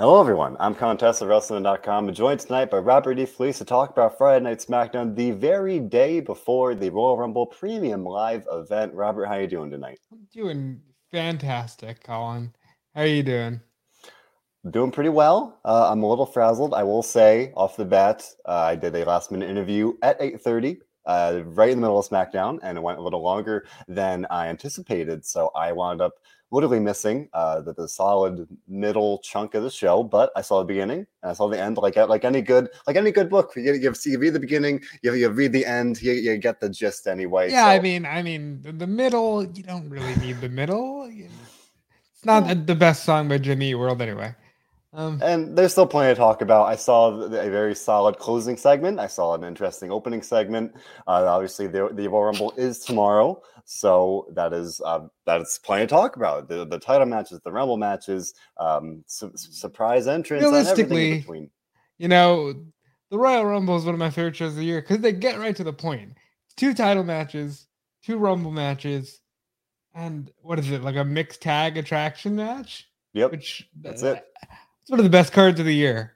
Hello, everyone. I'm Contessa Wrestling.com, and joined tonight by Robert DeFelice to talk about Friday Night SmackDown, the very day before the Royal Rumble Premium Live event. Robert, how are you doing tonight? I'm doing fantastic, Colin. How are you doing? Doing pretty well. Uh, I'm a little frazzled. I will say off the bat, uh, I did a last minute interview at 8:30, uh, right in the middle of SmackDown, and it went a little longer than I anticipated. So I wound up literally missing uh, the, the solid middle chunk of the show, but I saw the beginning and I saw the end. Like like any good like any good book, you, you, you read the beginning, you, you read the end, you, you get the gist anyway. Yeah, so. I mean, I mean, the middle, you don't really need the middle. It's not the best song by Jimmy World anyway. Um, and there's still plenty to talk about. I saw a very solid closing segment. I saw an interesting opening segment. Uh, obviously, the, the Royal Rumble is tomorrow, so that is uh, that's plenty to talk about. The, the title matches, the Rumble matches, um, su- surprise entrance, realistically, you know, the Royal Rumble is one of my favorite shows of the year because they get right to the point. Two title matches, two Rumble matches, and what is it like a mixed tag attraction match? Yep, which that's uh, it it's one of the best cards of the year.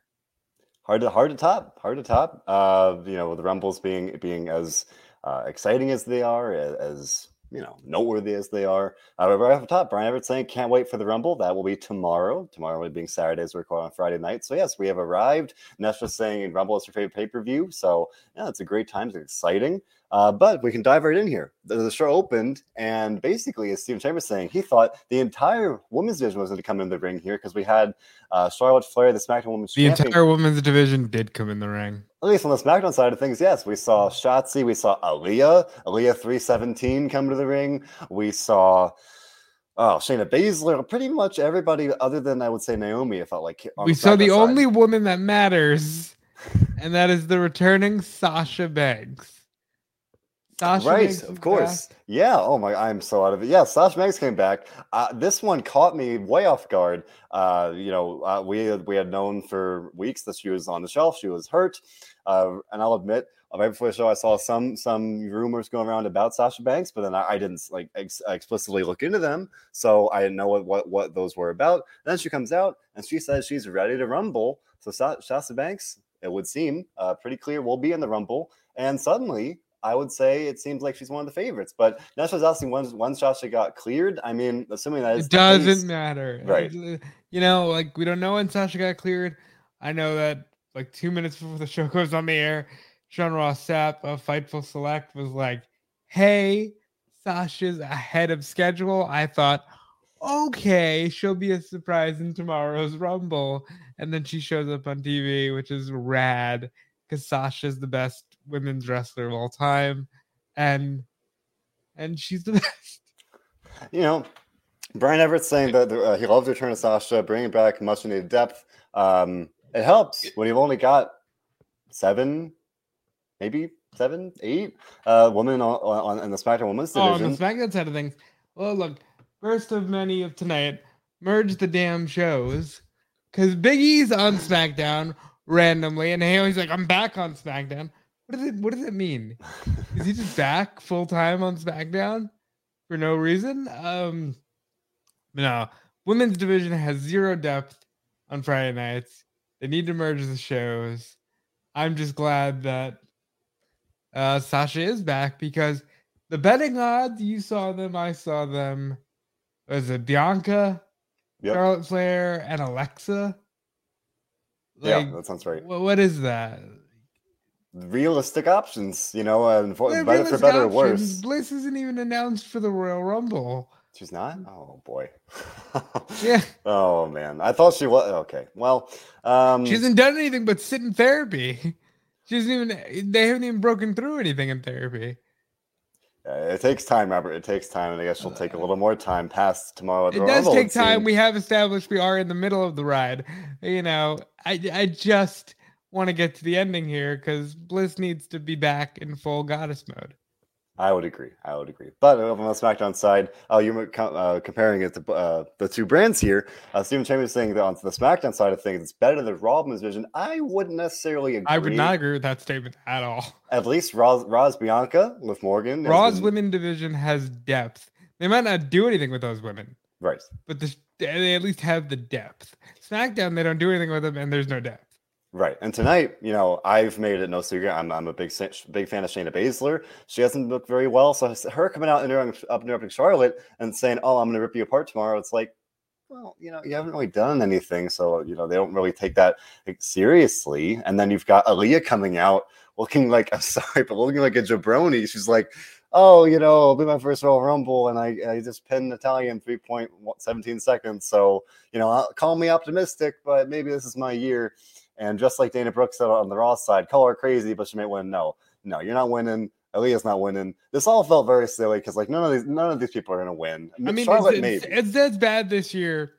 Hard to hard to top. Hard to top. Uh, you know, the Rumbles being being as uh, exciting as they are, as, you know, noteworthy as they are. Uh, off the top, Brian Everett saying, "Can't wait for the Rumble." That will be tomorrow. Tomorrow being Saturday, as we record on Friday night. So yes, we have arrived. Nesha saying, "Rumble is her favorite pay per view." So yeah, it's a great time. It's exciting. Uh, but we can dive right in here. The, the, show opened, and basically, as Stephen Chambers saying, he thought the entire women's division was going to come in the ring here because we had uh, Charlotte Flair, the SmackDown Women's The champion. entire women's division did come in the ring. At least on the SmackDown side of things, yes. We saw Shotzi, we saw Aliyah, Aliyah 317 come to the ring. We saw Oh, Shayna Baszler, pretty much everybody other than I would say Naomi. It felt like we saw the side. only woman that matters, and that is the returning Sasha Banks. Sasha right, of course. Back. Yeah. Oh my, I'm so out of it. Yeah, Sasha Banks came back. Uh, this one caught me way off guard. Uh, you know, uh, we had, we had known for weeks that she was on the shelf. She was hurt, uh, and I'll admit, right before the show, I saw some some rumors going around about Sasha Banks, but then I, I didn't like ex- explicitly look into them, so I didn't know what, what what those were about. then she comes out and she says she's ready to rumble. So Sa- Sasha Banks, it would seem uh, pretty clear, will be in the rumble. And suddenly, I would say it seems like she's one of the favorites. But Nesha's asking once once Sasha got cleared. I mean, assuming that it doesn't matter, right? You know, like we don't know when Sasha got cleared. I know that like two minutes before the show goes on the air, Sean Ross Sapp of uh, Fightful Select was like, "Hey, Sasha's ahead of schedule." I thought, okay, she'll be a surprise in tomorrow's Rumble, and then she shows up on TV, which is rad because Sasha's the best women's wrestler of all time, and and she's the best. You know, Brian Everett saying that uh, he loves the return of Sasha, bringing back much needed depth. Um, it helps when you've only got seven, maybe seven, eight uh, women on, on, on the SmackDown Women's Division. Oh, on the SmackDown side of things. Well, look, first of many of tonight, merge the damn shows because Big E's on SmackDown randomly, and Haley's like, "I'm back on SmackDown." What does it What does it mean? Is he just back full time on SmackDown for no reason? Um, no. Women's division has zero depth on Friday nights. They need to merge the shows. I'm just glad that uh, Sasha is back because the betting odds you saw them, I saw them. Was it Bianca, yep. Charlotte Flair, and Alexa? Like, yeah, that sounds right. What is that? Realistic options, you know, and for, yeah, better, for better or worse. Bliss isn't even announced for the Royal Rumble. She's not. Oh boy. yeah. Oh man, I thought she was. Okay. Well, um, she hasn't done anything but sit in therapy. She hasn't even. They haven't even broken through anything in therapy. it takes time, Robert. It takes time, and I guess she'll take a little more time past tomorrow. It does take time. We have established we are in the middle of the ride. You know, I I just want to get to the ending here because Bliss needs to be back in full goddess mode. I would agree. I would agree. But on the SmackDown side, uh, you're uh, comparing it to uh, the two brands here. Uh, Stephen Chambers saying that on the SmackDown side of things, it's better than Raw's vision. I wouldn't necessarily agree. I would not agree with that statement at all. At least Raw's, Raw's Bianca with Morgan. Raw's been... women division has depth. They might not do anything with those women. Right. But the, they at least have the depth. SmackDown, they don't do anything with them, and there's no depth. Right. And tonight, you know, I've made it no secret. I'm, I'm a big big fan of Shayna Baszler. She hasn't looked very well. So her coming out and up interrupting Charlotte and saying, "Oh, I'm going to rip you apart tomorrow," it's like, well, you know, you haven't really done anything, so you know they don't really take that seriously. And then you've got Aliyah coming out looking like I'm sorry, but looking like a jabroni. She's like, "Oh, you know, it'll be my first Royal Rumble, and I, I just pinned Natalya in 3.17 seconds. So you know, call me optimistic, but maybe this is my year." And just like Dana Brooks said on the Raw side, call her crazy, but she may win. No, no, you're not winning. Aliyah's not winning. This all felt very silly because like none of these none of these people are gonna win. I mean, Charlotte it's, maybe. it's as bad this year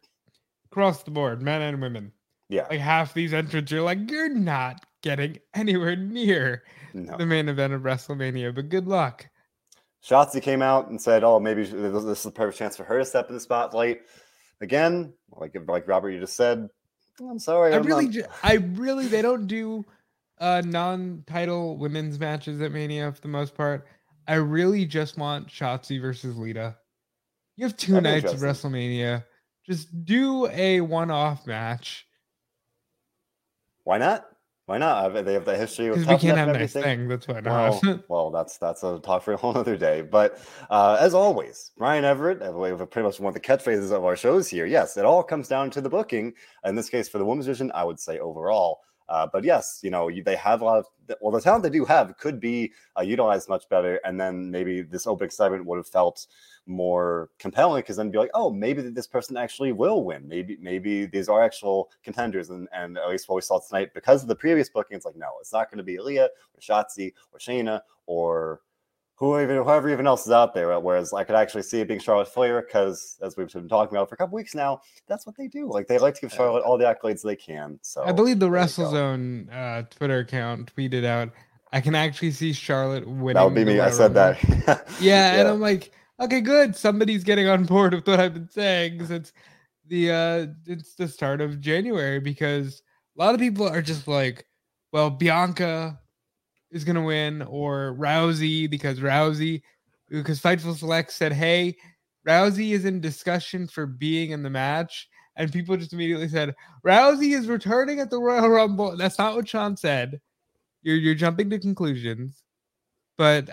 across the board, men and women. Yeah, like half these entrants, you're like, you're not getting anywhere near no. the main event of WrestleMania. But good luck. Shotzi came out and said, "Oh, maybe this is the perfect chance for her to step in the spotlight." Again, like like Robert, you just said, I'm sorry. I I'm really, not... I really, they don't do uh non-title women's matches at Mania for the most part. I really just want Shotzi versus Lita. You have 2 That'd nights of WrestleMania. Just do a one-off match. Why not? Why not? They have the history of we can't have nice thing. That's why not. Well, well, that's that's a talk for a whole other day. But uh, as always, Ryan Everett, we have pretty much one of the catchphrases of our shows here. Yes, it all comes down to the booking. In this case, for the women's division, I would say overall. Uh, but yes, you know they have a lot of well, the talent they do have could be uh, utilized much better, and then maybe this open excitement would have felt more compelling because then be like, oh, maybe this person actually will win. Maybe maybe these are actual contenders, and and at least what we saw tonight because of the previous booking, it's like no, it's not going to be Aliyah or Shotzi or Shayna or whoever, whoever even else is out there. Whereas I could actually see it being Charlotte Flair because, as we've been talking about for a couple weeks now, that's what they do. Like they like to give Charlotte all the accolades they can. So I believe the WrestleZone uh, Twitter account tweeted out, "I can actually see Charlotte winning." That would be me. I said that. yeah, yeah, and I'm like, okay, good. Somebody's getting on board with what I've been saying since the uh, it's the start of January because a lot of people are just like, well, Bianca is going to win or Rousey because Rousey, because Fightful Select said, hey, Rousey is in discussion for being in the match. And people just immediately said, Rousey is returning at the Royal Rumble. That's not what Sean said. You're, you're jumping to conclusions. But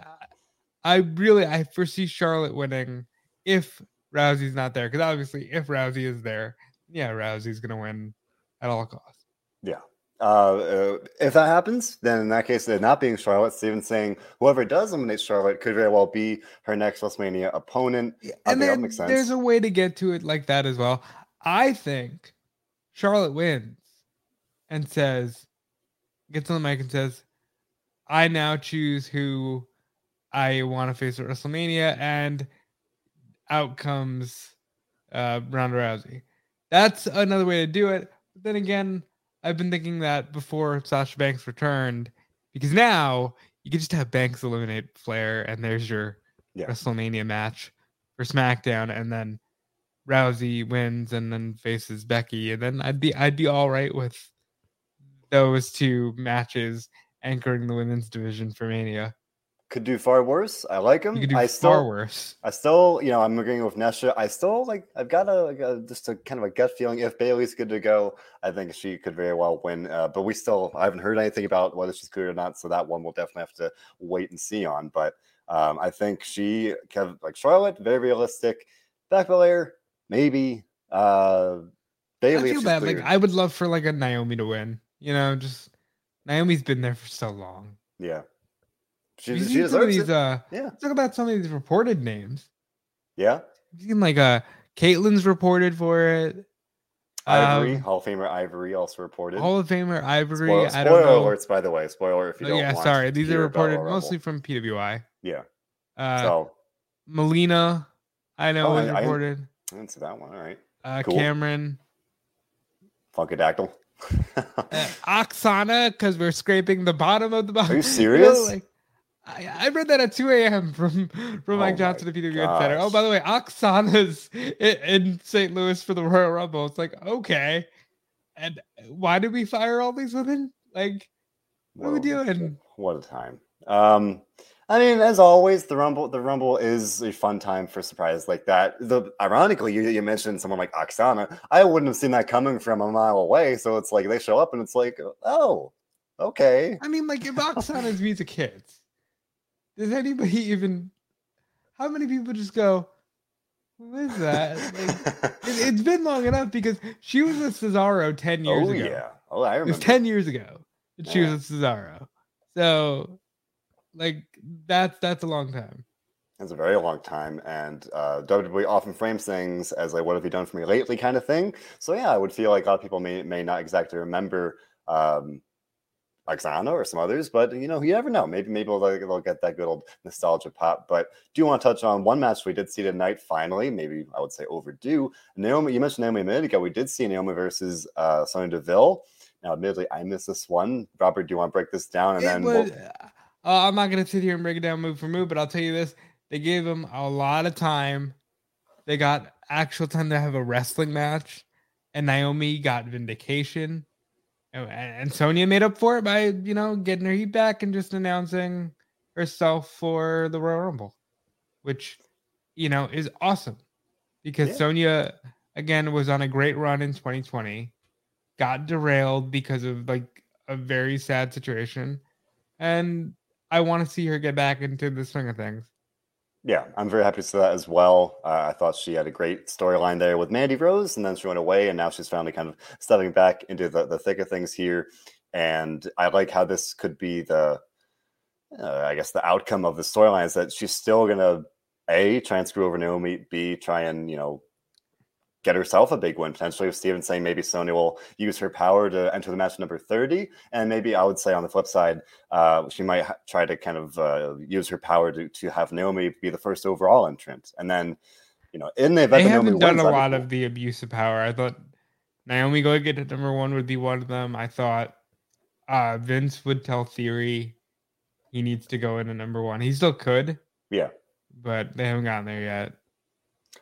I really, I foresee Charlotte winning if Rousey's not there. Because obviously, if Rousey is there, yeah, Rousey's going to win at all costs. Yeah. Uh, uh, if that happens, then in that case, they're not being Charlotte. Steven saying whoever does eliminate Charlotte could very well be her next WrestleMania opponent. And then there's a way to get to it like that as well. I think Charlotte wins and says, gets on the mic and says, I now choose who I want to face at WrestleMania, and out comes uh, Ronda Rousey. That's another way to do it. But then again, I've been thinking that before Sasha Banks returned, because now you can just have Banks eliminate Flair, and there's your yeah. WrestleMania match for SmackDown, and then Rousey wins and then faces Becky, and then I'd be I'd be all right with those two matches anchoring the women's division for Mania could do far worse. I like him. You could do I still, far worse. I still, you know, I'm agreeing with Nesha. I still like. I've got a, a, just a kind of a gut feeling. If Bayley's good to go, I think she could very well win. Uh, but we still, I haven't heard anything about whether she's good or not. So that one we'll definitely have to wait and see on. But um, I think she, kind of like Charlotte, very realistic. Back Belair, maybe. Uh, Bayley. I feel bad. Like I would love for like a Naomi to win. You know, just Naomi's been there for so long. Yeah. She, she deserves these, it. Uh, yeah. Talk about some of these reported names. Yeah. Seen like uh Kaitlyn's reported for it. Ivory, um, Hall of Famer Ivory also reported. Hall of Famer Ivory. Spoil, spoiler alerts, by the way. Spoiler if you oh, don't. yeah, sorry. These are reported mostly from PWI. Yeah. Uh, so Melina, I know oh, was I, reported. I didn't see that one. All right. Uh, cool. Cameron. Funkadactyl. uh, Aksana, because we're scraping the bottom of the bottom. Are you serious? You know, like, I, I read that at 2 a.m. from from Mike oh Johnson of Peter Good Center. Oh, by the way, Aksana's in, in St. Louis for the Royal Rumble. It's like, okay. And why did we fire all these women? Like, what are we doing? What a time. Um, I mean, as always, the Rumble the Rumble is a fun time for surprises like that. The ironically, you, you mentioned someone like Aksana. I wouldn't have seen that coming from a mile away. So it's like they show up and it's like, oh, okay. I mean, like if Aksana's music hits, does anybody even? How many people just go? Who is that? Like, it, has been long enough because she was with Cesaro ten years oh, ago. yeah. Oh, I remember. It was ten years ago. Yeah. She was with Cesaro. So like that's that's a long time. It's a very long time, and uh, WWE often frames things as like, "What have you done for me lately?" kind of thing. So yeah, I would feel like a lot of people may may not exactly remember um, Aksana or some others, but you know, you never know. Maybe maybe they'll, they'll get that good old nostalgia pop. But do you want to touch on one match we did see tonight? Finally, maybe I would say overdue. Naomi, you mentioned Naomi a minute ago. We did see Naomi versus uh, Sonya Deville. Now, admittedly, I missed this one. Robert, do you want to break this down? And it then was, we'll... uh, I'm not going to sit here and break it down move for move, but I'll tell you this: they gave them a lot of time. They got actual time to have a wrestling match, and Naomi got vindication, Oh, and, and Sonya made up for it by you know getting her heat back and just announcing herself for the Royal Rumble, which you know is awesome because yeah. Sonya again was on a great run in 2020 got derailed because of like a very sad situation. And I want to see her get back into the swing of things. Yeah, I'm very happy to see that as well. Uh, I thought she had a great storyline there with Mandy Rose, and then she went away, and now she's finally kind of stepping back into the, the thick of things here. And I like how this could be the, uh, I guess, the outcome of the storyline is that she's still to, A, try and screw over Naomi, B, try and, you know, get herself a big win potentially. With Steven saying maybe Sonya will use her power to enter the match number 30. And maybe I would say on the flip side, uh, she might ha- try to kind of uh, use her power to, to have Naomi be the first overall entrant. And then, you know, in the event they haven't done wins, a lot of the abuse of power. I thought Naomi going to get to number one would be one of them. I thought uh, Vince would tell Theory he needs to go into number one. He still could. Yeah. But they haven't gotten there yet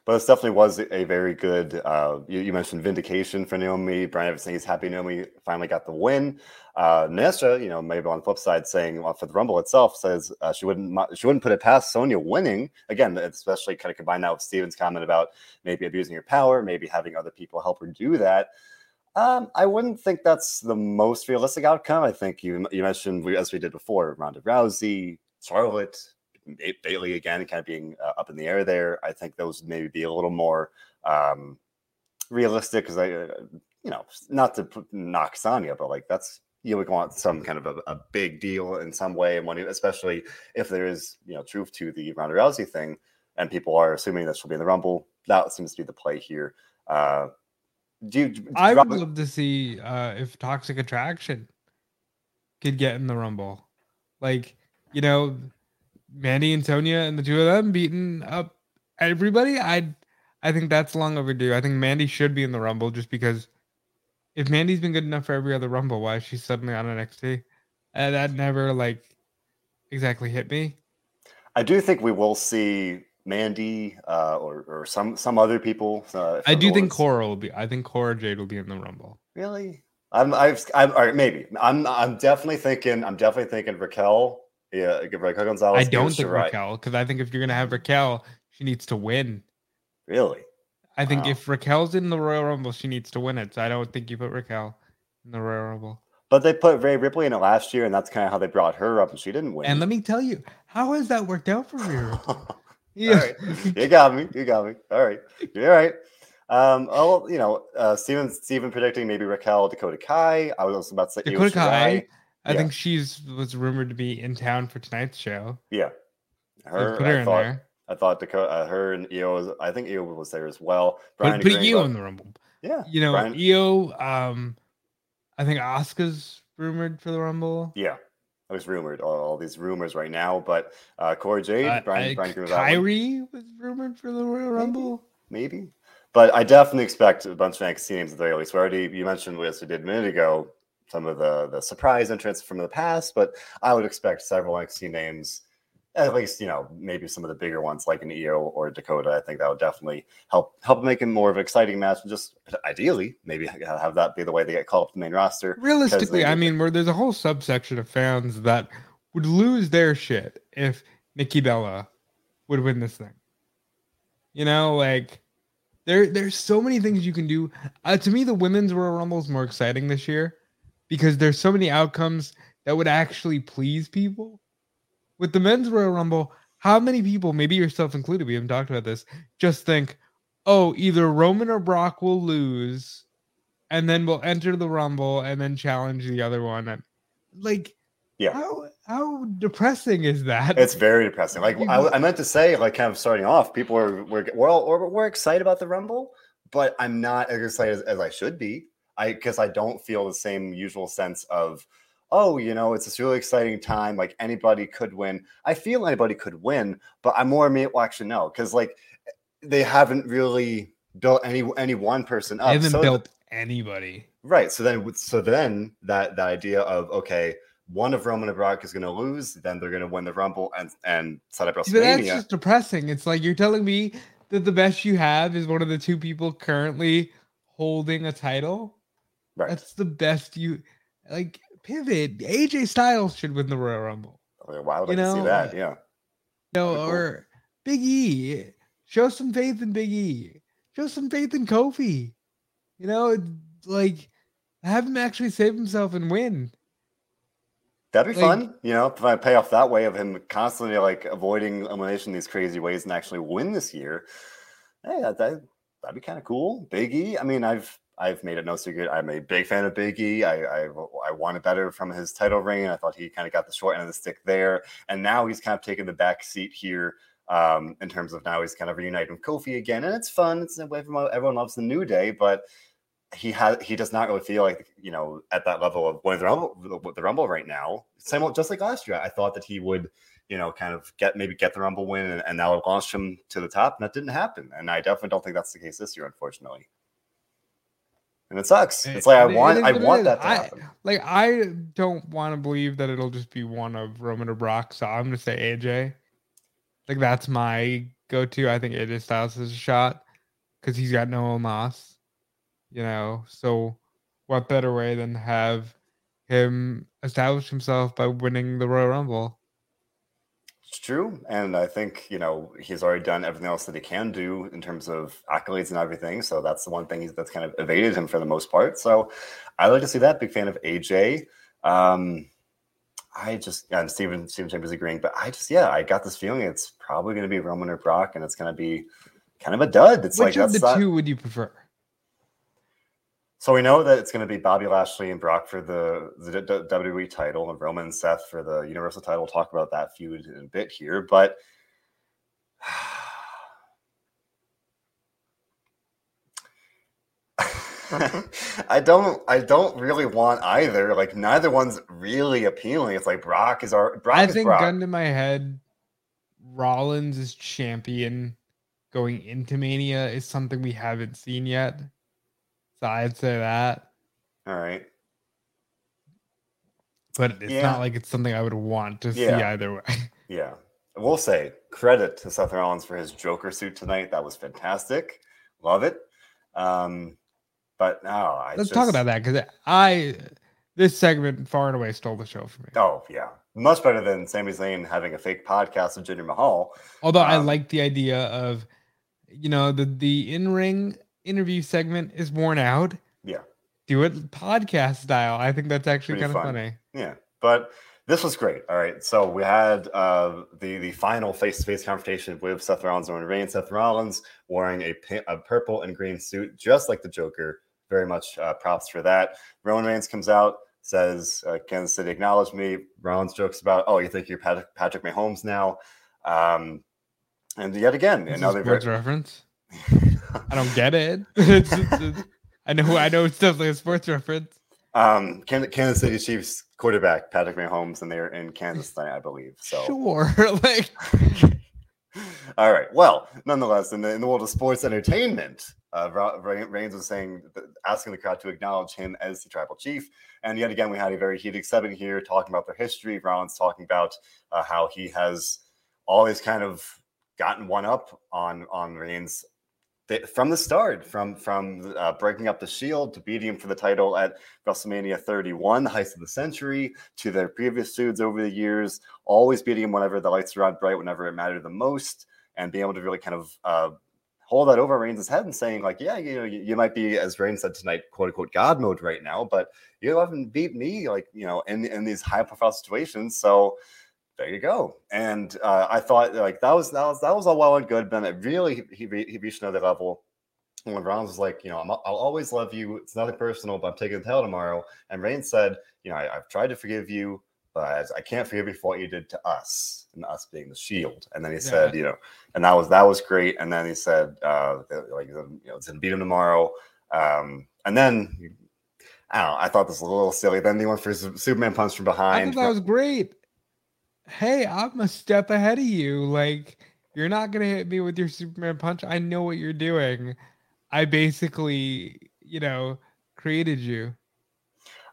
but this definitely was a very good. Uh, you, you, mentioned vindication for Naomi. Brian Evans saying he's happy Naomi finally got the win. Uh, you know, maybe on the flip side, saying well, for the Rumble itself, says uh, she wouldn't she wouldn't put it past Sonya winning again. Especially kind of combine that with Steven's comment about maybe abusing her power, maybe having other people help her do that. Um, I wouldn't think that's the most realistic outcome. I think you you mentioned as we did before, Ronda Rousey, Charlotte, Bayley again, kind of being uh, up in the air there. I think those maybe be a little more um, realistic because I, uh, you know, not to knock Sonya, but like that's you would want some kind of a, a, big deal in some way, and when especially if there is you know truth to the Ronda Rousey thing, and people are assuming that she'll be in the Rumble. That seems to be the play here. Uh, do you, do I would love to see uh, if Toxic Attraction could get in the Rumble. Like, you know, Mandy and Sonya and the two of them beating up everybody, I I think that's long overdue. I think Mandy should be in the Rumble just because if Mandy's been good enough for every other Rumble, why is she suddenly on NXT? And that never like exactly hit me. I do think we will see Mandy uh, or or some some other people. Uh, I do think Cora will be. I think Cora Jade will be in the Rumble. Really? I'm I've I'm all right. Maybe I'm I'm definitely thinking I'm definitely thinking Raquel yeah, Raquel Gonzalez. I don't think Raquel because I think if you're gonna have Raquel, she needs to win. Really? I think wow. if Raquel's in the Royal Rumble, she needs to win it. So I don't think you put Raquel in the Royal Rumble. But they put Rhea Ripley in it last year, and that's kind of how they brought her up, and she didn't win. And let me tell you, how has that worked out for Rhea? yeah, you got me. You got me. All right, you're right. Um, oh, you know, uh, Steven, Steven predicting maybe Raquel, Dakota Kai. I was also about to say Dakota Kai. I yeah. think she's was rumored to be in town for tonight's show. Yeah, her. put her I in thought, there. I thought Dakota, uh, her and Io. Was, I think Io was there as well. Brian put, put Io in the rumble. Yeah, you know Brian, Io. Um, I think Oscar's rumored for the rumble. Yeah, it was rumored. All, all these rumors right now, but uh, Cora Jade, uh, Brian, Brian was Kairi was rumored for the Royal Rumble. Maybe. maybe. But I definitely expect a bunch of NXT names at the very least. We already you mentioned we did a minute ago some of the the surprise entrants from the past, but I would expect several NXT names, at least you know maybe some of the bigger ones like an Io or Dakota. I think that would definitely help help make it more of an exciting match. Just ideally, maybe have that be the way they get called up the main roster. Realistically, I mean, where there's a whole subsection of fans that would lose their shit if Nikki Bella would win this thing. You know, like there there's so many things you can do. Uh, to me, the women's Royal Rumble is more exciting this year because there's so many outcomes that would actually please people. With the men's Royal Rumble, how many people, maybe yourself included, we haven't talked about this, just think, oh, either Roman or Brock will lose, and then we'll enter the Rumble and then challenge the other one. And like, yeah, how how depressing is that? It's very depressing. Like I, I meant to say, like kind of starting off, people are we're we're, all, we're, we're excited about the Rumble, but I'm not as excited as, as I should be. I because I don't feel the same usual sense of oh, you know, it's this really exciting time. Like anybody could win. I feel anybody could win, but I'm more me. Well, actually, no, because like they haven't really built any any one person up. They haven't so built anybody. Right. So then, so then that that idea of okay, one of Roman and Brock is going to lose, then they're going to win the Rumble and and set up WrestleMania. But that's just depressing. It's like you're telling me that the best you have is one of the two people currently holding a title. Right. That's the best you like pivot. AJ Styles should win the Royal Rumble. Why would you I know? see that? Uh, yeah. no, cool. or Big E. Show some faith in Big E. Show some faith in Kofi. You know, like have him actually save himself and win. That'd be like, fun, you know, if I pay off that way of him constantly like avoiding elimination these crazy ways and actually win this year. Hey, that, that that'd be kind of cool. Big E. I mean, I've I've made it no secret. I'm a big fan of Big E. I, I, I wanted better from his title reign. I thought he kind of got the short end of the stick there, and now he's kind of taken the back seat here um, in terms of now he's kind of reunited with Kofi again, and it's fun. It's everyone, everyone loves the New Day, but he has he does not really feel like you know at that level of winning the rumble, the rumble right now. Same just like last year, I thought that he would you know kind of get maybe get the rumble win, and, and now it launched him to the top, and that didn't happen. And I definitely don't think that's the case this year, unfortunately and it sucks. It's like I want, I want that to happen. I, like I don't want to believe that it'll just be one of Roman or Brock, so I'm gonna say AJ. Like that's my go-to. I think AJ Styles is a shot because he's got no Omos, you know. So what better way than have him establish himself by winning the Royal Rumble? It's true. And I think, you know, he's already done everything else that he can do in terms of accolades and everything. So that's the one thing that's kind of evaded him for the most part. So I like to see that. Big fan of AJ. Um, I just, and Steven, Steven Chambers agreeing, but I just, yeah, I got this feeling it's probably going to be Roman or Brock and it's going to be kind of a dud. It's like, Which like, of the not, two would you prefer? So we know that it's going to be Bobby Lashley and Brock for the, the WWE title and Roman and Seth for the Universal title. We'll talk about that feud in a bit here, but I don't I don't really want either. Like neither one's really appealing. It's like Brock is our Brock I think Brock. gun to my head, Rollins is champion going into Mania is something we haven't seen yet. So I'd say that. All right. But it's yeah. not like it's something I would want to yeah. see either way. Yeah. I will say credit to Seth Rollins for his Joker suit tonight. That was fantastic. Love it. Um, but no, I let's just... talk about that because I this segment far and away stole the show for me. Oh yeah, much better than Sami Zayn having a fake podcast with Jinder Mahal. Although um, I like the idea of, you know, the the in ring interview segment is worn out. Yeah. Do it podcast style. I think that's actually kind of funny. Yeah. But this was great. All right. So we had uh, the the final face to face confrontation with Seth Rollins and Roman Reigns. Seth Rollins wearing a, a purple and green suit, just like the Joker. Very much uh, props for that. Roman Reigns comes out, says, uh, Kansas City acknowledged me. Rollins jokes about, oh, you think you're Patrick, Patrick Mahomes now? Um, and yet again, another reference. I don't get it. it's, it's, I know. I know it's definitely a sports reference. Um, Kansas City Chiefs quarterback Patrick Mahomes, and they're in Kansas tonight, I believe. So sure, like. All right. Well, nonetheless, in the, in the world of sports entertainment, uh, Reigns was saying, asking the crowd to acknowledge him as the tribal chief. And yet again, we had a very heated segment here talking about their history. Rollins talking about uh, how he has always kind of gotten one up on on Reigns they, from the start, from from uh, breaking up the Shield to beating him for the title at WrestleMania 31, the heist of the century, to their previous feuds over the years, always beating him whenever the lights are on bright, whenever it mattered the most, and being able to really kind of uh, hold that over Reigns' head and saying like, yeah, you know, you, you, might be, as Reigns said tonight, quote unquote, God mode right now, but you haven't beat me like you know in in these high profile situations, so there you go. And uh, I thought like that was that was that was all well and good, but it really he, he reached another level. when Rollins was like, you know, i will always love you. It's nothing personal, but I'm taking the title tomorrow. And Reigns said, you know, I, have tried to forgive you, but I can't forgive you for what you did to us, and us being the Shield. And then he yeah. said, you know, and that was that was great. And then he said, uh, like, you know, it's gonna beat him tomorrow. Um, and then I don't know. I thought this was a little silly. Then they went for Superman punch from behind. I thought that was great hey, I'm a step ahead of you. Like, you're not gonna hit me with your Superman punch. I know what you're doing. I basically, you know, created you.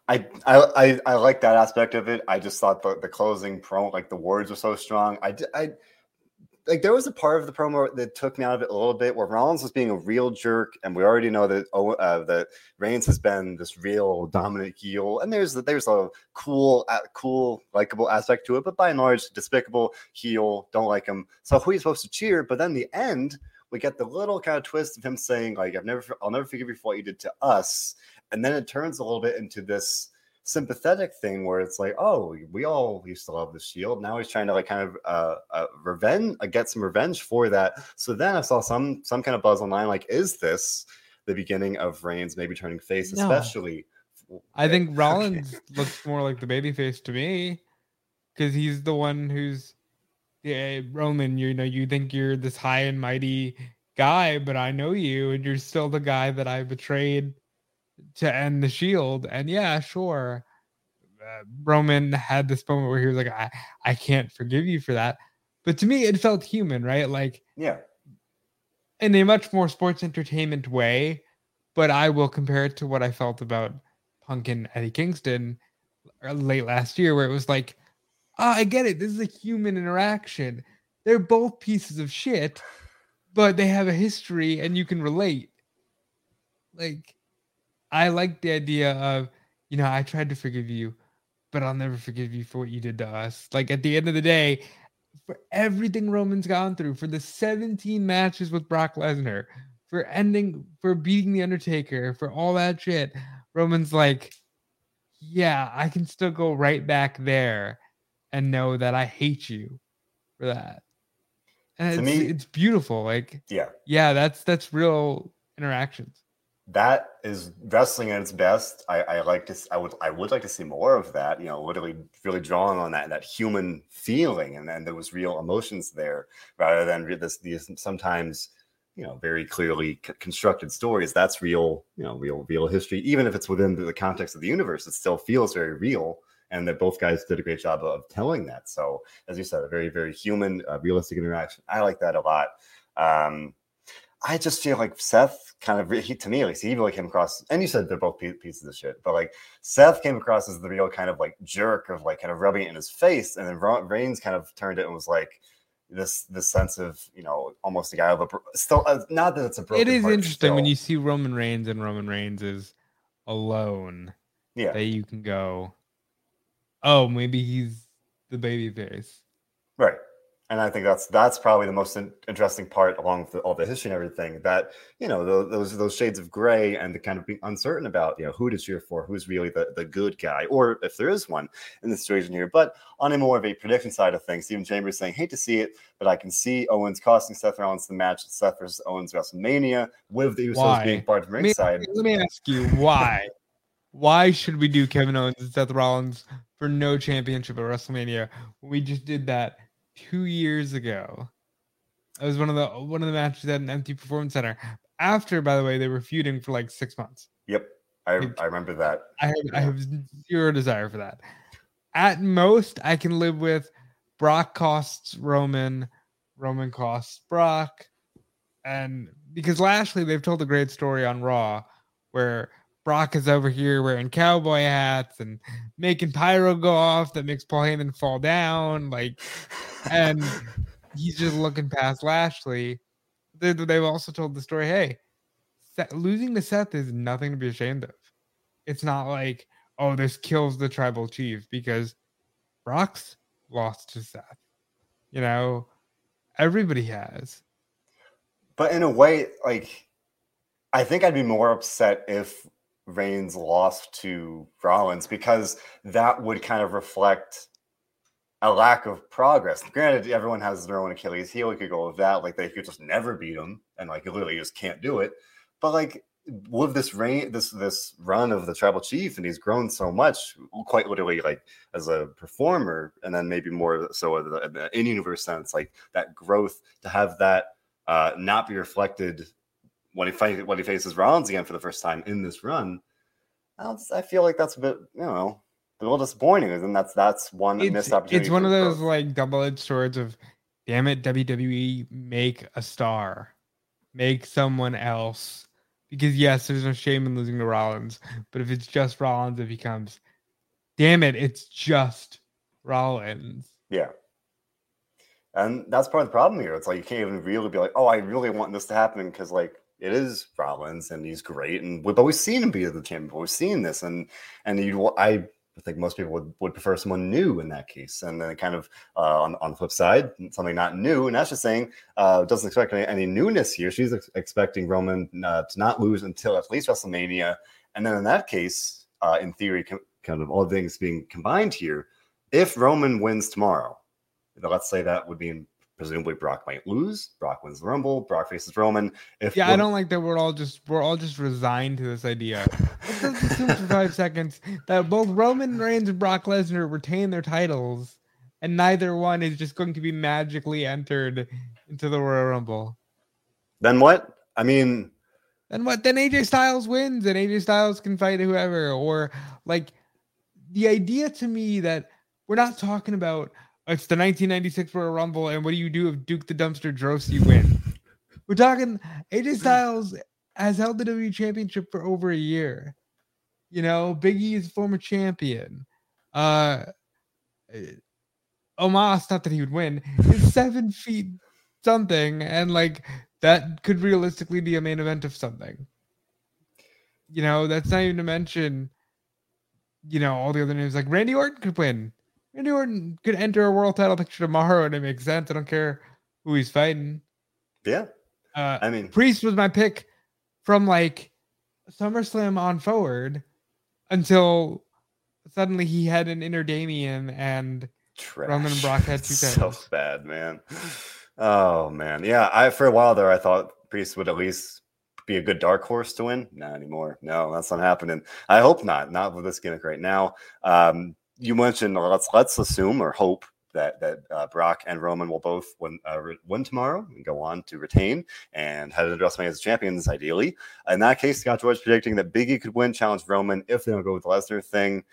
I, I I like that aspect of it. I just thought the, the closing promo, like the words were so strong. I I like there was a part of the promo that took me out of it a little bit where Rollins was being a real jerk, and we already know that uh, that Reigns has been this real dominant heel, and there's there's a cool, uh, cool, likable aspect to it, but by and large, despicable heel. Don't like him. So who are you supposed to cheer? But then the end, we get the little kind of twist of him saying like, "I've never, I'll never forgive you for what you did to us," and then it turns a little bit into this sympathetic thing where it's like, oh, we all used to love the Shield. Now he's trying to like kind of uh, uh revenge, uh, get some revenge for that. So then I saw some some kind of buzz online, like, is this the beginning of Reigns maybe turning face, no. especially? I think Rollins okay. looks more like the baby face to me because he's the one who's yeah, Roman. You know, you think you're this high and mighty guy, but I know you, and you're still the guy that I betrayed to end the shield. And yeah, sure. Uh, Roman had this moment where he was like, I, I can't forgive you for that. But to me, it felt human, right? Like, yeah, in a much more sports entertainment way. But I will compare it to what I felt about Punk and Eddie Kingston uh, late last year, where it was like, oh, I get it. This is a human interaction. They're both pieces of shit, but they have a history and you can relate. Like, I like the idea of, you know, I tried to forgive you, but I'll never forgive you for what you did to us. Like at the end of the day, for everything Roman's gone through, for the 17 matches with Brock Lesnar, for ending, for beating The Undertaker, for all that shit, Roman's like, yeah, I can still go right back there and know that I hate you for that. And to it's, me, it's beautiful. Like, yeah, yeah, that's that's real interactions that is wrestling at its best. I, I like to. I would. I would like to see more of that. You know, literally, really drawing on that that human feeling, and then there was real emotions there, rather than this these sometimes you know very clearly c- constructed stories. That's real. You know, real real history. Even if it's within the context of the universe, it still feels very real. And that both guys did a great job of telling that. So, as you said, a very very human, uh, realistic interaction. I like that a lot. Um, I just feel like Seth kind of he, to me at least he really came across and you said they're both pieces of shit but like Seth came across as the real kind of like jerk of like kind of rubbing it in his face and then Reigns kind of turned it and was like this this sense of you know almost a guy of a still uh, not that it's a broken it is interesting still. when you see Roman Reigns and Roman Reigns is alone yeah that you can go oh maybe he's the baby face and I think that's that's probably the most in, interesting part, along with the, all the history and everything. That you know the, those those shades of gray and the kind of being uncertain about you know who to cheer for, who's really the, the good guy, or if there is one in the situation here. But on a more of a prediction side of things, Stephen Chambers saying, "Hate to see it, but I can see Owens costing Seth Rollins the match Seth versus Owens WrestleMania with the Usos why? being part of ringside." Let let me ask you why. why should we do Kevin Owens and Seth Rollins for no championship at WrestleMania? We just did that two years ago. It was one of the one of the matches at an empty performance center. After, by the way, they were feuding for like six months. Yep, I, I remember that. I have. I have zero desire for that. At most, I can live with Brock costs Roman, Roman costs Brock, and because Lashley, they've told a great story on Raw where Brock is over here wearing cowboy hats and making pyro go off that makes Paul Heyman fall down. Like, and he's just looking past Lashley. they, they've also told the story. Hey, Seth, losing to Seth is nothing to be ashamed of. It's not like oh this kills the tribal chief because Brock's lost to Seth. You know, everybody has. But in a way, like I think I'd be more upset if Reigns lost to Rollins because that would kind of reflect a lack of progress. Granted, everyone has their own Achilles heel. We could go with that. Like they could just never beat him, and like you literally just can't do it. But like with this reign, this this run of the tribal chief, and he's grown so much, quite literally, like as a performer, and then maybe more so in the in universe sense, like that growth to have that uh, not be reflected when he fight, when he faces Rollins again for the first time in this run. I feel like that's a bit, you know, a little disappointing. And that's that's one it's, missed opportunity. It's one of those like double edged swords of, damn it, WWE, make a star, make someone else. Because yes, there's no shame in losing to Rollins, but if it's just Rollins, it becomes, damn it, it's just Rollins. Yeah. And that's part of the problem here. It's like you can't even really be like, oh, I really want this to happen because like it is Rollins and he's great, and we've always seen him be at the champion. We've seen this, and and you, I think most people would, would prefer someone new in that case. And then kind of uh, on, on the flip side, something not new. And just saying uh, doesn't expect any, any, newness here. She's ex- expecting Roman uh, to not lose until at least WrestleMania. And then in that case, uh, in theory, com- kind of all things being combined here, if Roman wins tomorrow, let's say that would be presumably Brock might lose. Brock wins the Rumble. Brock faces Roman. If yeah, I don't like that we're all just we're all just resigned to this idea. For five seconds that both Roman Reigns and Brock Lesnar retain their titles, and neither one is just going to be magically entered into the Royal Rumble. Then what? I mean, then what? Then AJ Styles wins, and AJ Styles can fight whoever. Or like the idea to me that we're not talking about it's the 1996 Royal Rumble, and what do you do if Duke the Dumpster Droese you win? We're talking AJ Styles has held the WWE Championship for over a year. You know, Biggie is a former champion. Uh, Omos, not that he would win, is seven feet something, and like that could realistically be a main event of something. You know, that's not even to mention, you know, all the other names. Like Randy Orton could win. Randy Orton could enter a world title picture tomorrow and it makes sense. I don't care who he's fighting. Yeah. Uh, I mean, Priest was my pick from like SummerSlam on forward until suddenly he had an inner Damien and Trash. Roman and Brock had two titles. So bad, man. Oh man, yeah. I for a while there, I thought Priest would at least be a good dark horse to win. Not anymore. No, that's not happening. I hope not. Not with this gimmick right now. Um, you mentioned let's let's assume or hope that that uh, Brock and Roman will both win uh, win tomorrow and go on to retain and head into WrestleMania as champions, ideally. In that case, Scott George predicting that Biggie could win, challenge Roman if they don't go with the Lesnar thing.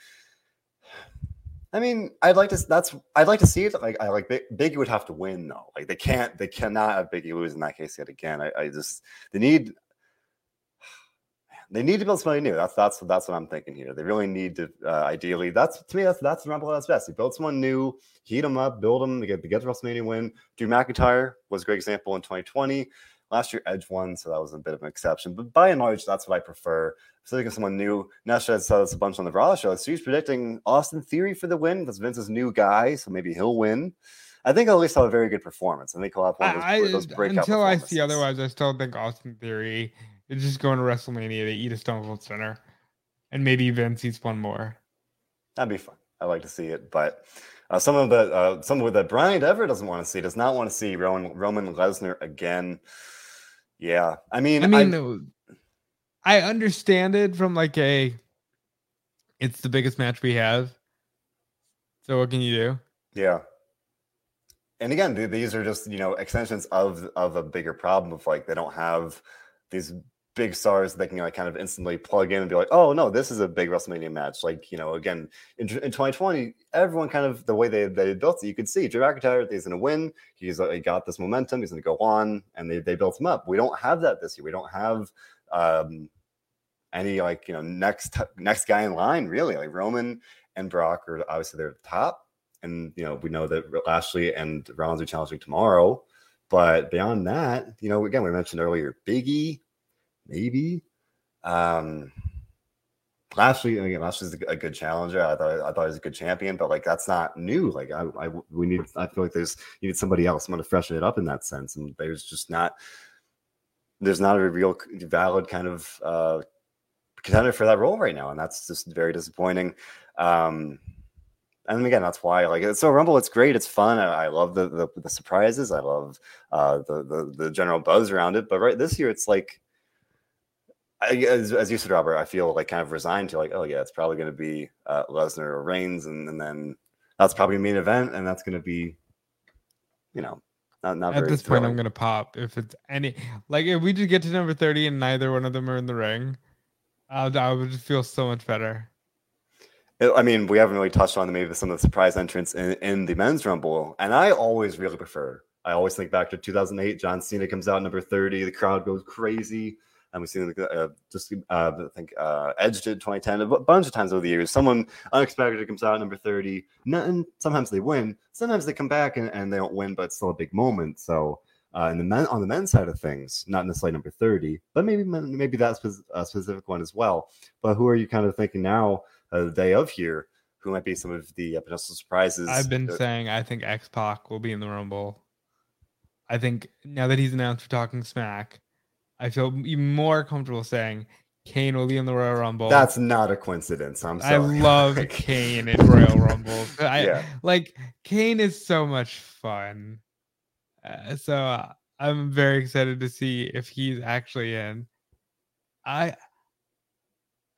I mean, I'd like to. That's I'd like to see it. Like I like Biggie would have to win though. Like they can't. They cannot have Biggie lose in that case yet again. I, I just they need they need to build somebody new. That's that's that's what I'm thinking here. They really need to uh, ideally. That's to me. That's that's the Rumble that's best. You build someone new, heat them up, build them to get to get the WrestleMania win. Drew McIntyre was a great example in 2020. Last year, Edge won, so that was a bit of an exception. But by and large, that's what I prefer. So thinking someone new. Nesha said this a bunch on the Raw show. So he's predicting Austin Theory for the win That's Vince's new guy, so maybe he'll win. I think at least have a very good performance. I think he'll have one of those, I, those breakout. Until I see otherwise, I still think Austin Theory they just going to WrestleMania. They eat a Stone Cold Stunner, and maybe Vince eats one more. That'd be fun. I like to see it, but uh, some of the uh, some of that Brian Ever doesn't want to see. Does not want to see Roman Roman Lesnar again. Yeah, I mean, I mean, I, I understand it from like a. It's the biggest match we have. So what can you do? Yeah. And again, these are just you know extensions of of a bigger problem of like they don't have these big stars they can like kind of instantly plug in and be like, oh no, this is a big WrestleMania match. Like you know, again in, in 2020, everyone kind of the way they they built it, you could see Drew McIntyre he's going to win. He's uh, he got this momentum. He's going to go on, and they they built him up. We don't have that this year. We don't have um, any like you know next next guy in line really. Like Roman and Brock are obviously they're at the top, and you know we know that Lashley and Rollins are challenging tomorrow. But beyond that, you know, again, we mentioned earlier, Biggie, maybe. Um, Lashley, again, Lashley's a good challenger. I thought I thought he was a good champion, but like that's not new. Like I, I we need. I feel like there's you need somebody else. I'm to freshen it up in that sense, and there's just not. There's not a real valid kind of uh, contender for that role right now, and that's just very disappointing. Um, and again, that's why like it's so Rumble. It's great. It's fun. I, I love the, the, the surprises. I love uh, the, the the general buzz around it. But right this year, it's like I, as, as you said, Robert. I feel like kind of resigned to like, oh yeah, it's probably going to be uh, Lesnar or Reigns, and, and then that's probably main event, and that's going to be, you know, not, not at this thrilling. point. I'm going to pop if it's any like if we just get to number thirty and neither one of them are in the ring. I would, I would feel so much better. I mean, we haven't really touched on maybe some of the surprise entrants in, in the men's rumble, and I always really prefer. I always think back to 2008. John Cena comes out number 30. The crowd goes crazy. And we've seen uh, just uh, I think uh, Edge did 2010 a bunch of times over the years. Someone unexpected comes out number 30. And sometimes they win. Sometimes they come back and, and they don't win, but it's still a big moment. So uh, in the men on the men's side of things, not necessarily number 30, but maybe maybe that's a specific one as well. But who are you kind of thinking now, uh, the day of here? Who might be some of the uh, potential surprises? I've been saying I think X Pac will be in the Rumble. I think now that he's announced for Talking Smack, I feel even more comfortable saying Kane will be in the Royal Rumble. That's not a coincidence. I'm sorry. I love Kane in Royal Rumble. I yeah. like Kane is so much fun. Uh, so uh, I'm very excited to see if he's actually in. I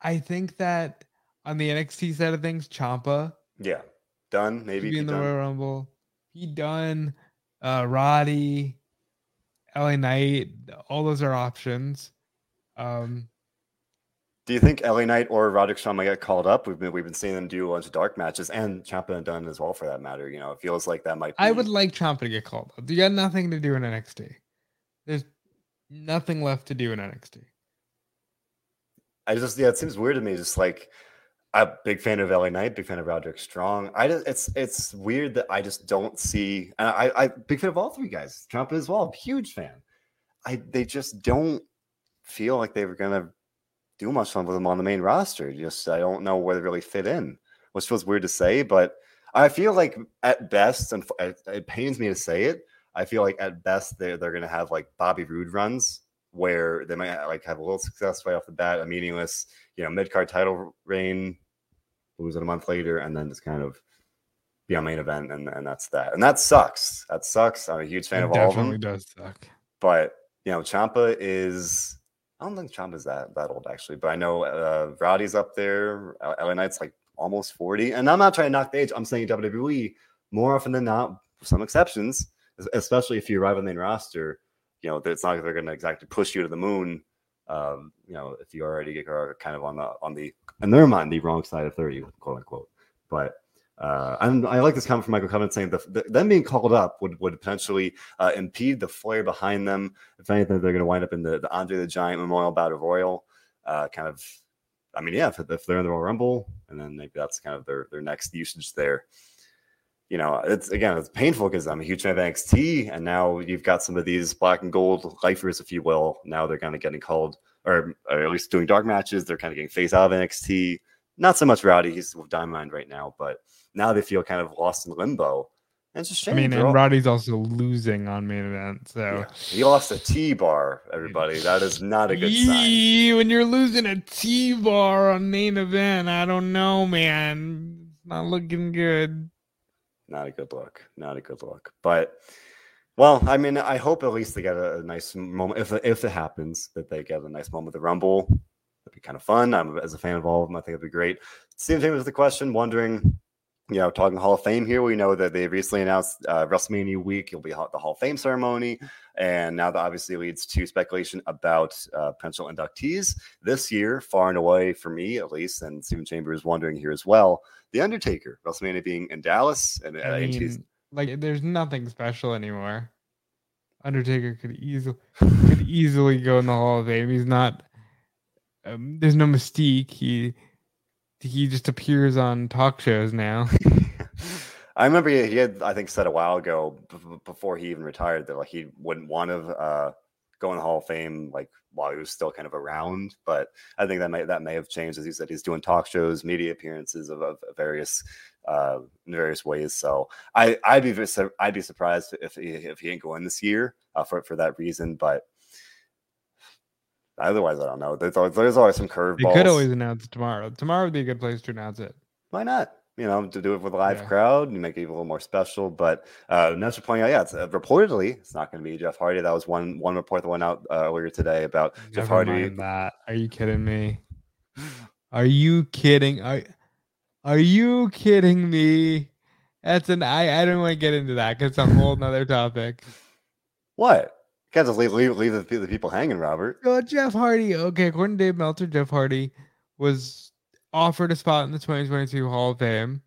I think that on the NXT side of things, Ciampa. Yeah, Dunne. Maybe be in the. Royal Rumble. He done. Uh, Roddy, LA Knight. All those are options. Um, do you think LA Knight or Roderick Strong might get called up? We've been we've been seeing them do a bunch of dark matches and Ciampa and Dunne as well for that matter. You know, it feels like that might. Be... I would like Ciampa to get called up. You got nothing to do in NXT. There's nothing left to do in NXT. I just yeah, it seems weird to me. Just like I'm a big fan of LA Knight, big fan of Roderick Strong. I just it's it's weird that I just don't see. And I I big fan of all three guys. Ciampa as well, huge fan. I they just don't feel like they were gonna do much fun with them on the main roster. Just I don't know where they really fit in, which feels weird to say, but I feel like at best, and it pains me to say it, I feel like at best they're they're gonna have like Bobby Roode runs where they might like have a little success right off the bat, a meaningless, you know, mid card title reign, lose it a month later, and then just kind of be on main event, and, and that's that. And that sucks. That sucks. I'm a huge fan it of all of them. Definitely does suck. But you know, Ciampa is I don't think Ciampa's that that old actually, but I know uh, Roddy's up there. LA Knight's like almost forty, and I'm not trying to knock the age. I'm saying WWE more often than not, some exceptions, especially if you arrive on the main roster. You know, it's not like they're going to exactly push you to the moon. Um, you know, if you already are kind of on the on the in their mind the wrong side of thirty, quote unquote. But uh, and I like this comment from Michael Covenant saying the, the, them being called up would, would potentially uh, impede the flare behind them. If anything, they're going to wind up in the, the Andre the Giant Memorial Battle Royal. Uh, kind of, I mean, yeah, if, if, they're in the Royal Rumble, and then maybe that's kind of their, their next usage there. You know, it's again, it's painful because I'm a huge fan of NXT, and now you've got some of these black and gold lifers, if you will. Now they're kind of getting called, or, or at least doing dark matches. They're kind of getting phased out of NXT. Not so much Roddy, he's with Diamond right now, but now they feel kind of lost in limbo. And it's a shame. I mean, and all... Roddy's also losing on main event. So yeah. he lost a T bar, everybody. That is not a good Yee, sign. When you're losing a T bar on main event, I don't know, man. It's not looking good. Not a good look. Not a good look. But well, I mean, I hope at least they get a, a nice moment. If if it happens, that they get a nice moment with the Rumble. That'd be kind of fun. I'm as a fan of all of them. I think it'd be great. Same thing with the question, wondering you know, talking Hall of Fame here, we know that they recently announced uh, WrestleMania week. It'll be at the Hall of Fame ceremony. And now that obviously leads to speculation about uh, potential inductees this year, far and away for me at least. And Stephen Chambers wondering here as well. The Undertaker, WrestleMania being in Dallas. And I mean, like, there's nothing special anymore. Undertaker could easily could easily go in the Hall of Fame. He's not. Um, there's no mystique. He he just appears on talk shows now. I remember he, had, I think, said a while ago before he even retired that like he wouldn't want to uh, go in the Hall of Fame like while he was still kind of around. But I think that may that may have changed as he said he's doing talk shows, media appearances of, of various uh, in various ways. So I I'd be I'd be surprised if he, if he ain't going this year uh, for for that reason. But otherwise, I don't know. There's always, there's always some curveballs. You could always announce tomorrow. Tomorrow would be a good place to announce it. Why not? You know, to do it with a live yeah. crowd and make it a little more special. But uh, Nets are pointing out, yeah, it's, uh, reportedly it's not going to be Jeff Hardy. That was one one report that went out uh, earlier today about Never Jeff Hardy. That are you kidding me? Are you kidding? Are are you kidding me? That's an I. I don't want to get into that because it's a whole nother topic. What? Can't just leave leave, leave the, the people hanging, Robert. Oh, Jeff Hardy. Okay, according to Dave Meltzer, Jeff Hardy was offered a spot in the 2022 Hall of Fame.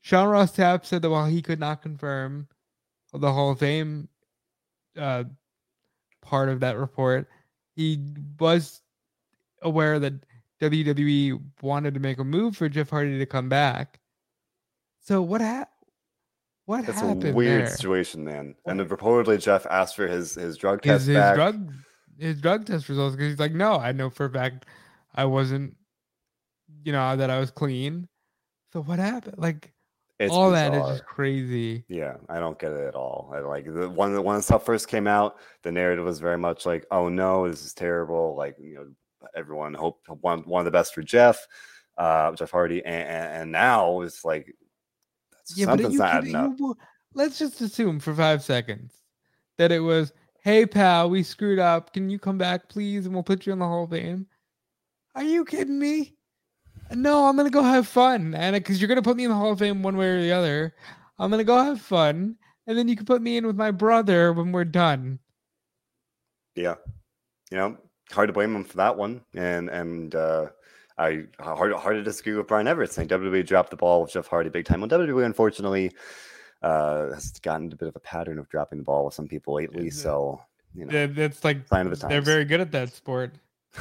Sean Ross Sapp said that while he could not confirm the Hall of Fame uh, part of that report, he was aware that WWE wanted to make a move for Jeff Hardy to come back. So what happened? What That's happened? a weird there? situation, man. And reportedly, Jeff asked for his his drug test his, back. drug his drug test results because he's like, no, I know for a fact I wasn't you know, that I was clean. So what happened? Like it's all bizarre. that is just crazy. Yeah, I don't get it at all. I like the one when the stuff first came out, the narrative was very much like, "Oh no, this is terrible." Like you know, everyone hope one one of the best for Jeff, uh, Jeff Hardy, and, and now it's like yeah, something's you, not you, you, let's just assume for five seconds that it was, "Hey pal, we screwed up. Can you come back, please, and we'll put you in the Hall of Fame." Are you kidding me? No, I'm gonna go have fun, and because you're gonna put me in the Hall of Fame one way or the other, I'm gonna go have fun, and then you can put me in with my brother when we're done. Yeah, you know, hard to blame him for that one, and and uh, I hard hard to disagree with Brian Everett saying WWE dropped the ball with Jeff Hardy big time. Well, WWE unfortunately uh, has gotten a bit of a pattern of dropping the ball with some people lately, so you know, that's like sign of the times. They're very good at that sport.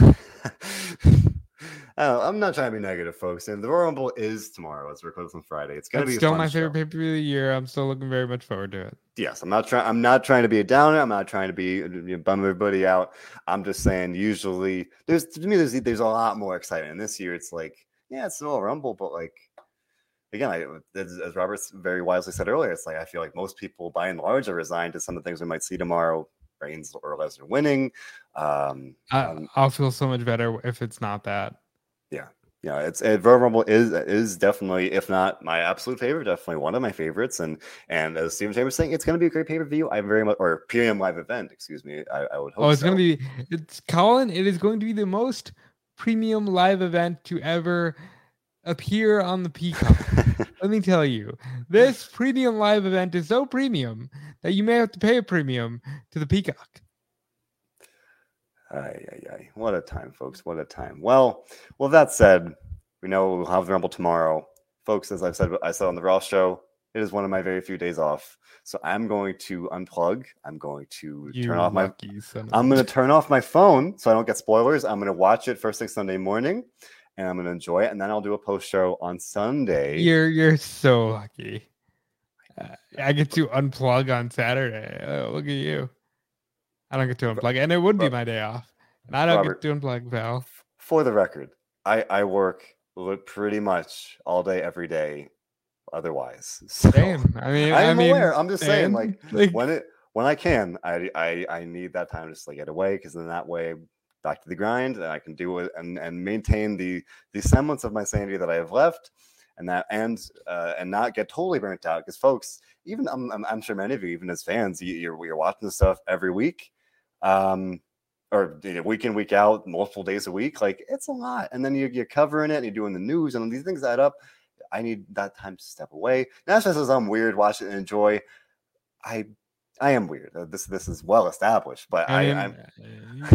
Oh, I'm not trying to be negative, folks. And the Royal Rumble is tomorrow. It's recorded on Friday. It's gonna That's be still my favorite pay per view of the year. I'm still looking very much forward to it. Yes, I'm not trying. I'm not trying to be a downer. I'm not trying to be uh, you know, bum everybody out. I'm just saying. Usually, there's to me, there's there's a lot more excitement. And this year, it's like, yeah, it's still a Rumble, but like again, I, as, as Robert very wisely said earlier, it's like I feel like most people, by and large, are resigned to some of the things we might see tomorrow. Reigns or Lesnar winning. Um, I, um, I'll feel so much better if it's not that. Yeah, yeah, it's it, Royal Rumble is is definitely, if not my absolute favorite, definitely one of my favorites. And and as Steven Chambers saying, it's going to be a great pay per view. I'm very much or premium live event. Excuse me. I, I would hope. Oh, it's so. going to be. It's Colin. It is going to be the most premium live event to ever appear on the Peacock. Let me tell you, this premium live event is so premium that you may have to pay a premium to the Peacock. Ay, ay, ay. What a time, folks. What a time. Well, well, that said, we know we'll have the Rumble tomorrow. Folks, as I've said, I said on the Raw show, it is one of my very few days off. So I'm going to unplug. I'm going to you turn off my I'm going to turn off my phone so I don't get spoilers. I'm going to watch it first thing Sunday morning and I'm going to enjoy it and then I'll do a post show on Sunday. You're you're so lucky. Uh, I get to unplug on Saturday. Oh, look at you. I don't get to unplug, and it would be my day off, and I don't Robert, get to unplug, Val. For the record, I I work pretty much all day, every day. Otherwise, so same. I mean, I am aware. I'm just saying, like, like, when it when I can, I I I need that time to just like get away because then that way back to the grind and I can do it and and maintain the the semblance of my sanity that I have left and that and uh, and not get totally burnt out because folks even I'm, I'm, I'm, sure many of you even as fans you, you're, you're watching this stuff every week um, or you know, week in week out, multiple days a week. Like it's a lot, and then you're, you're covering it, and you're doing the news, and these things add up. I need that time to step away. Not just as I'm weird, watch it and enjoy. I I am weird. Uh, this this is well established, but I, I am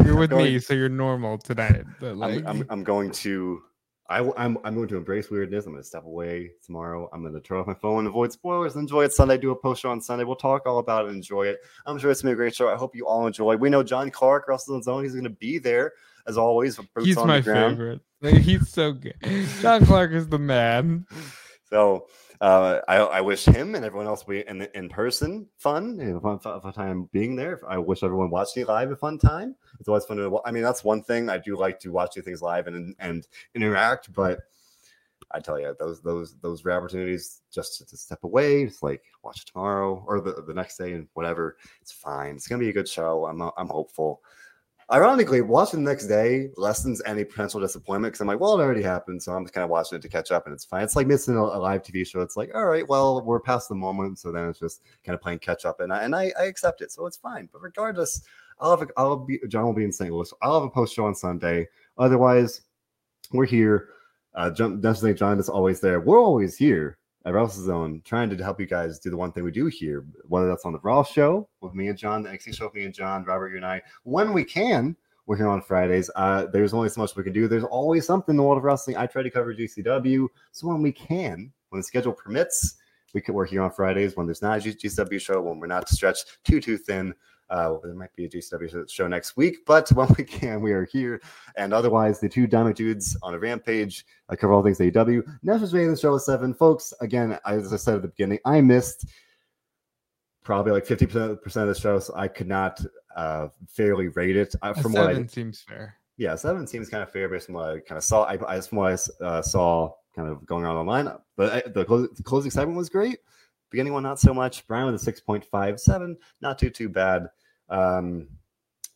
you're with going, me, so you're normal tonight. Like, I'm, I'm, I'm going to I, am I'm, I'm going to embrace weirdness. I'm going to step away tomorrow. I'm going to turn off my phone, avoid spoilers, enjoy it Sunday. Do a post show on Sunday. We'll talk all about it. Enjoy it. I'm sure it's going to be a great show. I hope you all enjoy. We know John Clark, WrestleZone. He's going to be there as always. He's my favorite. Like, he's so good. John Clark is the man. So uh, I, I wish him and everyone else be in in person fun, you know, fun, fun, time being there. I wish everyone watching live a fun time. It's always fun to. I mean, that's one thing I do like to watch these things live and and interact, but. I tell you, those those those rare opportunities just to, to step away, it's like watch it tomorrow or the, the next day and whatever. It's fine. It's gonna be a good show. I'm I'm hopeful. Ironically, watching the next day lessens any potential disappointment because I'm like, well, it already happened, so I'm just kind of watching it to catch up, and it's fine. It's like missing a, live TV show. It's like, all right, well, we're past the moment, so then it's just kind of playing catch up, and I and I, I accept it, so it's fine. But regardless, I'll have a, I'll be John will be in St. Louis. I'll have a post show on Sunday. Otherwise, we're here. Uh, John, definitely, John is always there. We're always here at WrestleZone, trying to help you guys do the one thing we do here, whether that's on the Raw show with me and John, the XC show with me and John, Robert, you and I, when we can. We're here on Fridays. Uh, there's only so much we can do. There's always something in the world of wrestling. I try to cover GCW, so when we can, when the schedule permits, we can work here on Fridays. When there's not a GCW show, when we're not stretched too too thin, uh, there might be a GCW show next week, but when we can, we are here. And otherwise, the two Diamond Dudes on a rampage. I cover all things AEW. Nashville's the Show seven. Folks, again, as I said at the beginning, I missed probably like 50% of the show, so I could not uh, fairly rate it. Uh, from seven what I, seems fair. Yeah, seven seems kind of fair based on what I kind of saw. I, I from what I uh, saw kind of going on online. But uh, the, close, the closing segment was great. Beginning one, not so much. Brian with a 6.57, not too, too bad. Um,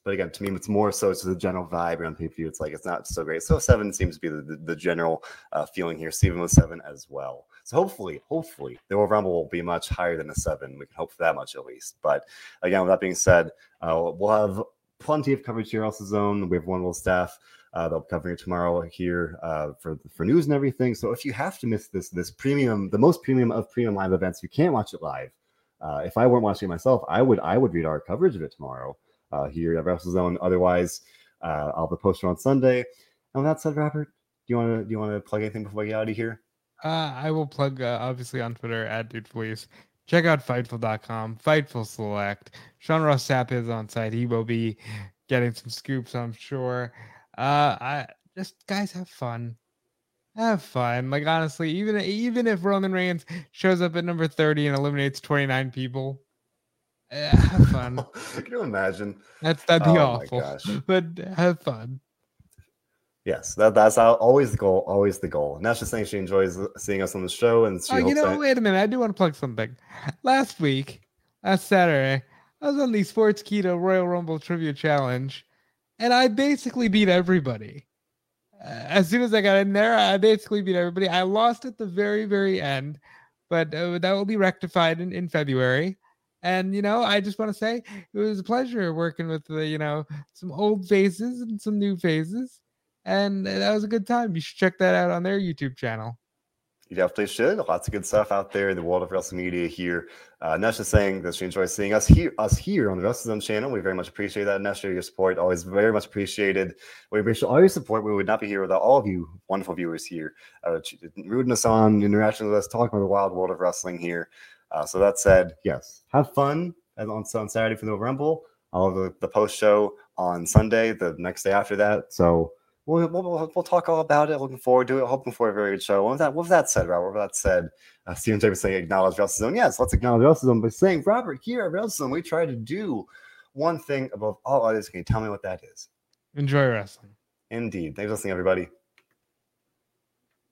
but again, to me, it's more so to the general vibe on pay per view. It's like it's not so great. So seven seems to be the, the, the general uh, feeling here. Steven was seven as well. So hopefully, hopefully, the Royal Rumble will be much higher than a seven. We can hope for that much at least. But again, with that being said, uh, we'll have plenty of coverage here, also zone. We have one little staff. Uh, they'll be covering tomorrow here uh, for for news and everything. So if you have to miss this this premium, the most premium of premium live events, you can't watch it live. Uh, if I weren't watching it myself, I would I would read our coverage of it tomorrow uh, here at WrestleZone. Otherwise, uh, I'll be poster on Sunday. And with that said, Robert, do you want to do you want to plug anything before we get out of here? Uh, I will plug uh, obviously on Twitter at DeFelice. Check out Fightful.com, Fightful Select. Sean Ross Sapp is on site. He will be getting some scoops, I'm sure. Uh, I just guys have fun. Have fun. Like honestly, even even if Roman Reigns shows up at number 30 and eliminates 29 people, eh, have fun. Can you imagine? That's that'd be oh awful. But have fun. Yes, that, that's always the goal. Always the goal. And that's just saying she enjoys seeing us on the show. And she oh, you know, that... wait a minute. I do want to plug something. Last week, last Saturday, I was on the Sportskeeda Royal Rumble Trivia Challenge, and I basically beat everybody. Uh, as soon as I got in there, I basically beat everybody. I lost at the very, very end, but uh, that will be rectified in, in February. And you know, I just want to say it was a pleasure working with the, you know, some old faces and some new faces and that was a good time. You should check that out on their YouTube channel. You definitely should. Lots of good stuff out there in the world of wrestling media here. Uh, Nesha saying that she enjoys seeing us here, us here on the WrestleZone channel. We very much appreciate that, Nesha. Your support always very much appreciated. We appreciate all your support. We would not be here without all of you wonderful viewers here, uh, rooting us on, interacting with us, talking about the wild world of wrestling here. Uh, so that said, yes, have fun on, on Saturday for the Rumble. Have the, the post show on Sunday, the next day after that. So we'll, we'll, we'll talk all about it. Looking forward to it. Hoping for a very good show. What was that? What was that said, Robert? What was that said? Uh, Steven James saying acknowledge WrestleZone. Yes, let's acknowledge WrestleZone by saying, Robert, here at WrestleZone, we try to do one thing above all others. Can you tell me what that is? Enjoy wrestling. Indeed. Thanks for listening, everybody.